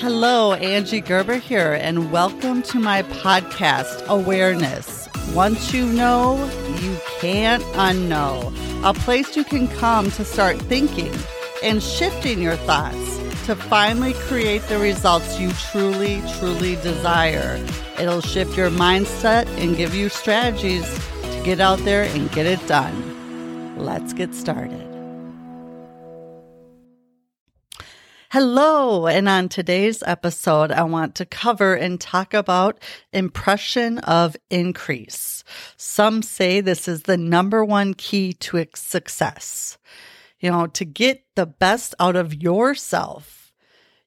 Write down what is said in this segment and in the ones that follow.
Hello, Angie Gerber here, and welcome to my podcast, Awareness. Once you know, you can't unknow. A place you can come to start thinking and shifting your thoughts to finally create the results you truly, truly desire. It'll shift your mindset and give you strategies to get out there and get it done. Let's get started. Hello, and on today's episode, I want to cover and talk about impression of increase. Some say this is the number one key to success. You know, to get the best out of yourself,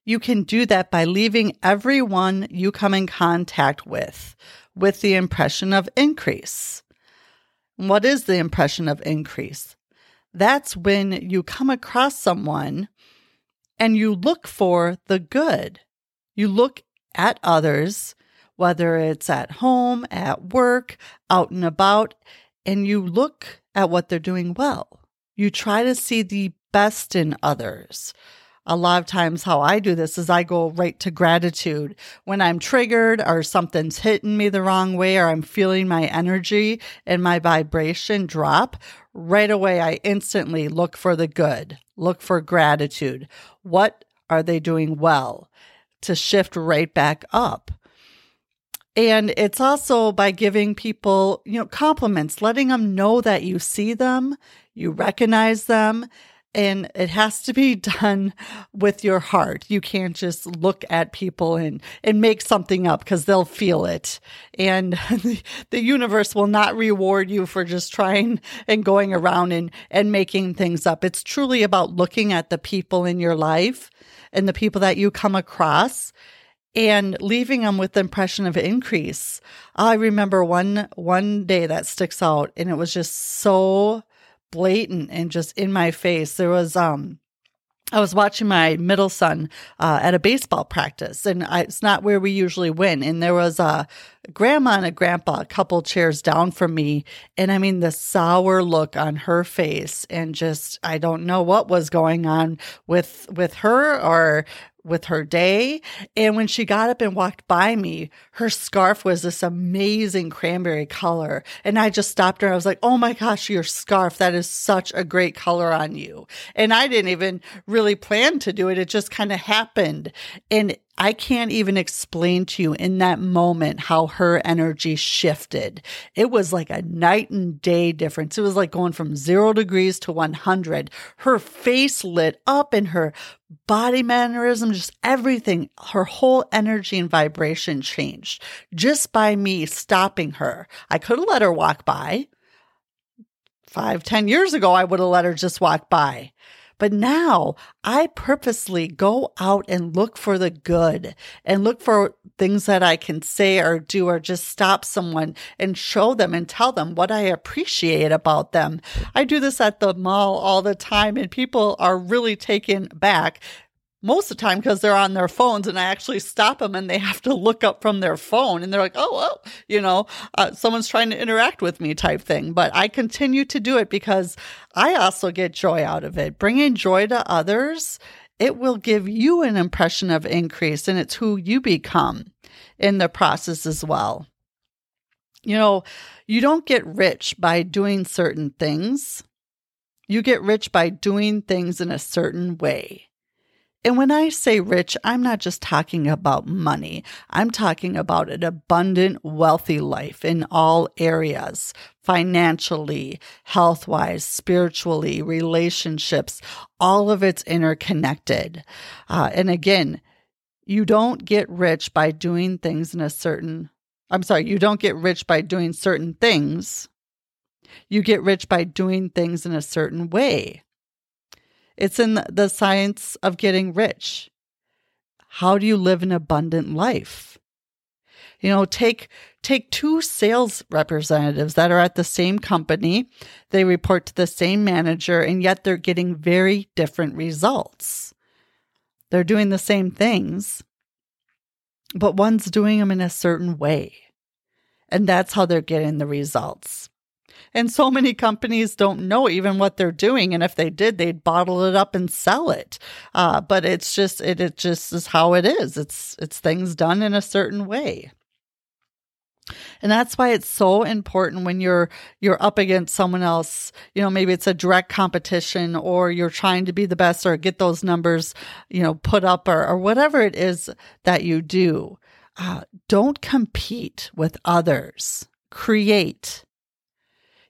you can do that by leaving everyone you come in contact with with the impression of increase. What is the impression of increase? That's when you come across someone and you look for the good. You look at others, whether it's at home, at work, out and about, and you look at what they're doing well. You try to see the best in others. A lot of times, how I do this is I go right to gratitude. When I'm triggered or something's hitting me the wrong way or I'm feeling my energy and my vibration drop, right away I instantly look for the good, look for gratitude. What are they doing well to shift right back up? And it's also by giving people, you know, compliments, letting them know that you see them, you recognize them, and it has to be done with your heart. You can't just look at people and, and make something up because they'll feel it. And the, the universe will not reward you for just trying and going around and, and making things up. It's truly about looking at the people in your life and the people that you come across and leaving them with the impression of increase. I remember one one day that sticks out and it was just so blatant and just in my face. There was um I was watching my middle son uh, at a baseball practice, and I, it's not where we usually win. And there was a grandma and a grandpa a couple chairs down from me, and I mean the sour look on her face, and just I don't know what was going on with with her or with her day. And when she got up and walked by me, her scarf was this amazing cranberry color. And I just stopped her. I was like, Oh my gosh, your scarf. That is such a great color on you. And I didn't even really plan to do it. It just kind of happened. And I can't even explain to you in that moment how her energy shifted. It was like a night and day difference. It was like going from zero degrees to 100. Her face lit up and her body mannerism, just everything, her whole energy and vibration changed just by me stopping her. I could have let her walk by. Five, ten years ago, I would have let her just walk by. But now I purposely go out and look for the good and look for things that I can say or do or just stop someone and show them and tell them what I appreciate about them. I do this at the mall all the time and people are really taken back most of the time because they're on their phones and I actually stop them and they have to look up from their phone and they're like, oh, well, you know, uh, someone's trying to interact with me type thing. But I continue to do it because I also get joy out of it. Bringing joy to others, it will give you an impression of increase and it's who you become in the process as well. You know, you don't get rich by doing certain things. You get rich by doing things in a certain way. And when I say rich, I'm not just talking about money. I'm talking about an abundant, wealthy life in all areas financially, health wise, spiritually, relationships. All of it's interconnected. Uh, and again, you don't get rich by doing things in a certain, I'm sorry, you don't get rich by doing certain things. You get rich by doing things in a certain way. It's in the science of getting rich. How do you live an abundant life? You know, take take two sales representatives that are at the same company, they report to the same manager and yet they're getting very different results. They're doing the same things, but one's doing them in a certain way. And that's how they're getting the results. And so many companies don't know even what they're doing. And if they did, they'd bottle it up and sell it. Uh, but it's just, it, it just is how it is. It's, it's things done in a certain way. And that's why it's so important when you're you're up against someone else, you know, maybe it's a direct competition or you're trying to be the best or get those numbers, you know, put up or, or whatever it is that you do. Uh, don't compete with others. Create.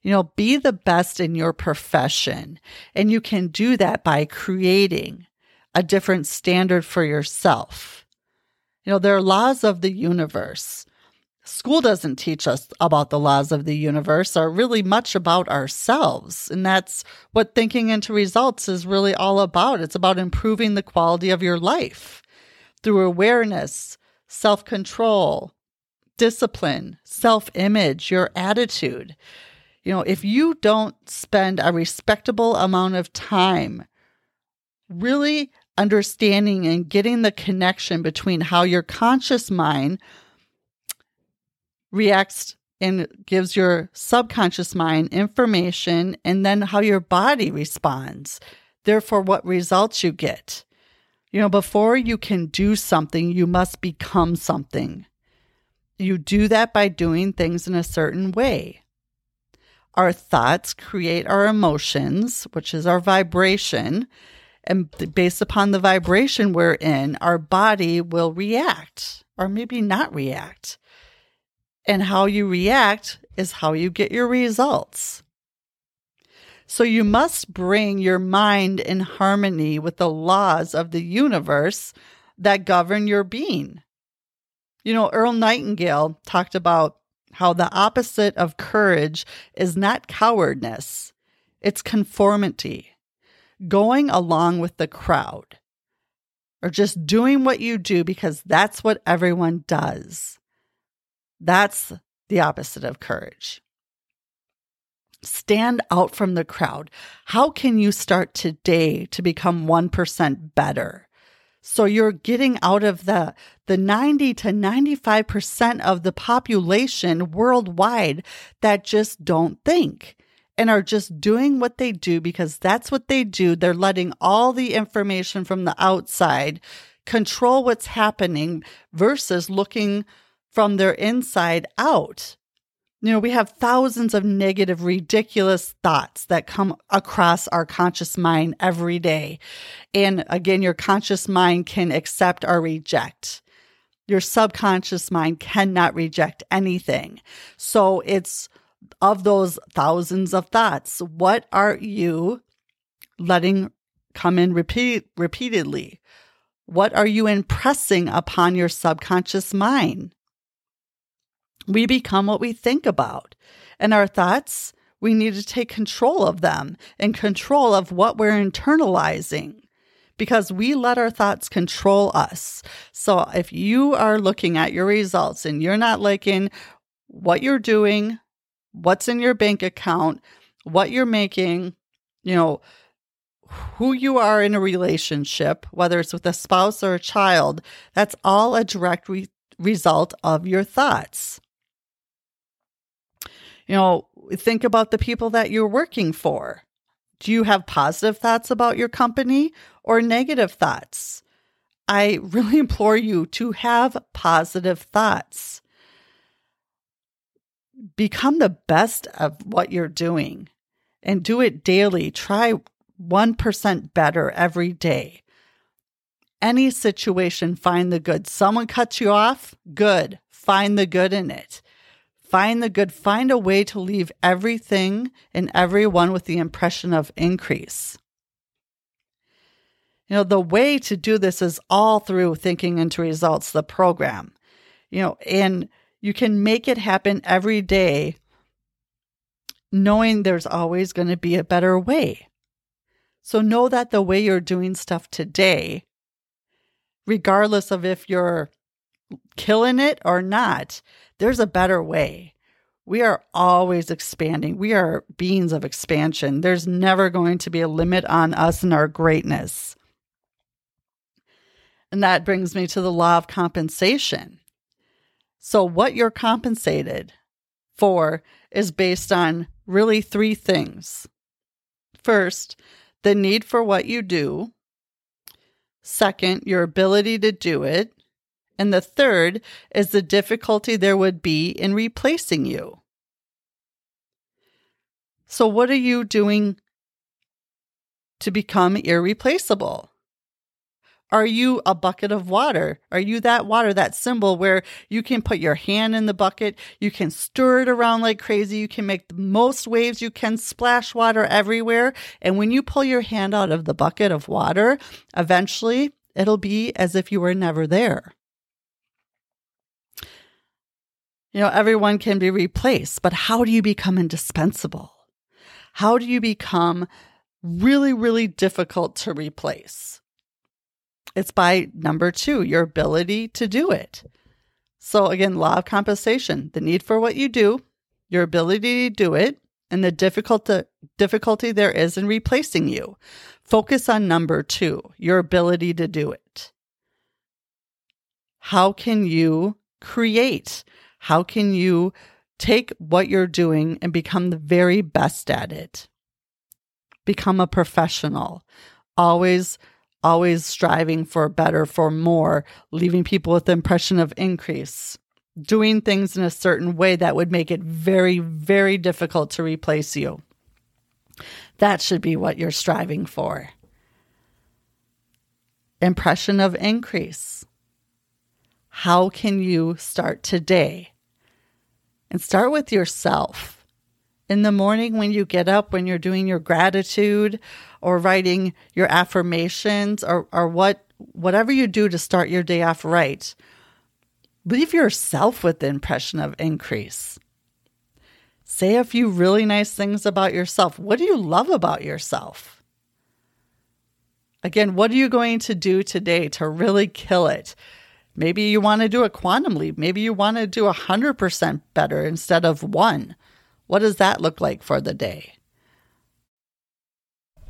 You know, be the best in your profession. And you can do that by creating a different standard for yourself. You know, there are laws of the universe. School doesn't teach us about the laws of the universe or really much about ourselves. And that's what thinking into results is really all about. It's about improving the quality of your life through awareness, self control, discipline, self image, your attitude. You know, if you don't spend a respectable amount of time really understanding and getting the connection between how your conscious mind reacts and gives your subconscious mind information and then how your body responds. Therefore, what results you get. You know, before you can do something, you must become something. You do that by doing things in a certain way. Our thoughts create our emotions, which is our vibration. And based upon the vibration we're in, our body will react or maybe not react. And how you react is how you get your results. So you must bring your mind in harmony with the laws of the universe that govern your being. You know, Earl Nightingale talked about how the opposite of courage is not cowardness, it's conformity, going along with the crowd, or just doing what you do because that's what everyone does. That's the opposite of courage. Stand out from the crowd. How can you start today to become 1% better? So you're getting out of the, the 90 to 95% of the population worldwide that just don't think and are just doing what they do because that's what they do. They're letting all the information from the outside control what's happening versus looking from their inside out. You know, we have thousands of negative, ridiculous thoughts that come across our conscious mind every day. And again, your conscious mind can accept or reject. Your subconscious mind cannot reject anything. So it's of those thousands of thoughts, what are you letting come in repeat, repeatedly? What are you impressing upon your subconscious mind? We become what we think about. And our thoughts, we need to take control of them and control of what we're internalizing because we let our thoughts control us. So if you are looking at your results and you're not liking what you're doing, what's in your bank account, what you're making, you know, who you are in a relationship, whether it's with a spouse or a child, that's all a direct re- result of your thoughts. You know, think about the people that you're working for. Do you have positive thoughts about your company or negative thoughts? I really implore you to have positive thoughts. Become the best of what you're doing and do it daily. Try 1% better every day. Any situation, find the good. Someone cuts you off, good. Find the good in it. Find the good, find a way to leave everything and everyone with the impression of increase. You know, the way to do this is all through thinking into results, the program. You know, and you can make it happen every day, knowing there's always going to be a better way. So know that the way you're doing stuff today, regardless of if you're killing it or not, there's a better way. We are always expanding. We are beings of expansion. There's never going to be a limit on us and our greatness. And that brings me to the law of compensation. So, what you're compensated for is based on really three things. First, the need for what you do. Second, your ability to do it. And the third is the difficulty there would be in replacing you. So, what are you doing to become irreplaceable? Are you a bucket of water? Are you that water, that symbol where you can put your hand in the bucket, you can stir it around like crazy, you can make the most waves, you can splash water everywhere. And when you pull your hand out of the bucket of water, eventually it'll be as if you were never there. You know, everyone can be replaced, but how do you become indispensable? How do you become really, really difficult to replace? It's by number two, your ability to do it. So, again, law of compensation the need for what you do, your ability to do it, and the difficulty, difficulty there is in replacing you. Focus on number two, your ability to do it. How can you create? How can you take what you're doing and become the very best at it? Become a professional. Always always striving for better, for more, leaving people with the impression of increase, doing things in a certain way that would make it very, very difficult to replace you. That should be what you're striving for. Impression of increase. How can you start today? And start with yourself in the morning when you get up, when you're doing your gratitude or writing your affirmations or, or what whatever you do to start your day off right, leave yourself with the impression of increase. Say a few really nice things about yourself. What do you love about yourself? Again, what are you going to do today to really kill it? Maybe you want to do a quantum leap. Maybe you want to do 100% better instead of one. What does that look like for the day?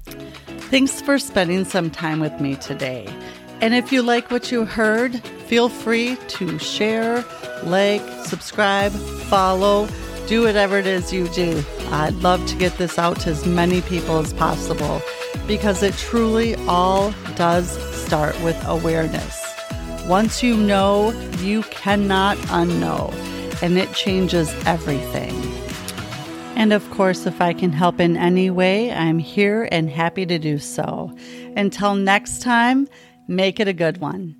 Thanks for spending some time with me today. And if you like what you heard, feel free to share, like, subscribe, follow, do whatever it is you do. I'd love to get this out to as many people as possible because it truly all does start with awareness. Once you know, you cannot unknow, and it changes everything. And of course, if I can help in any way, I'm here and happy to do so. Until next time, make it a good one.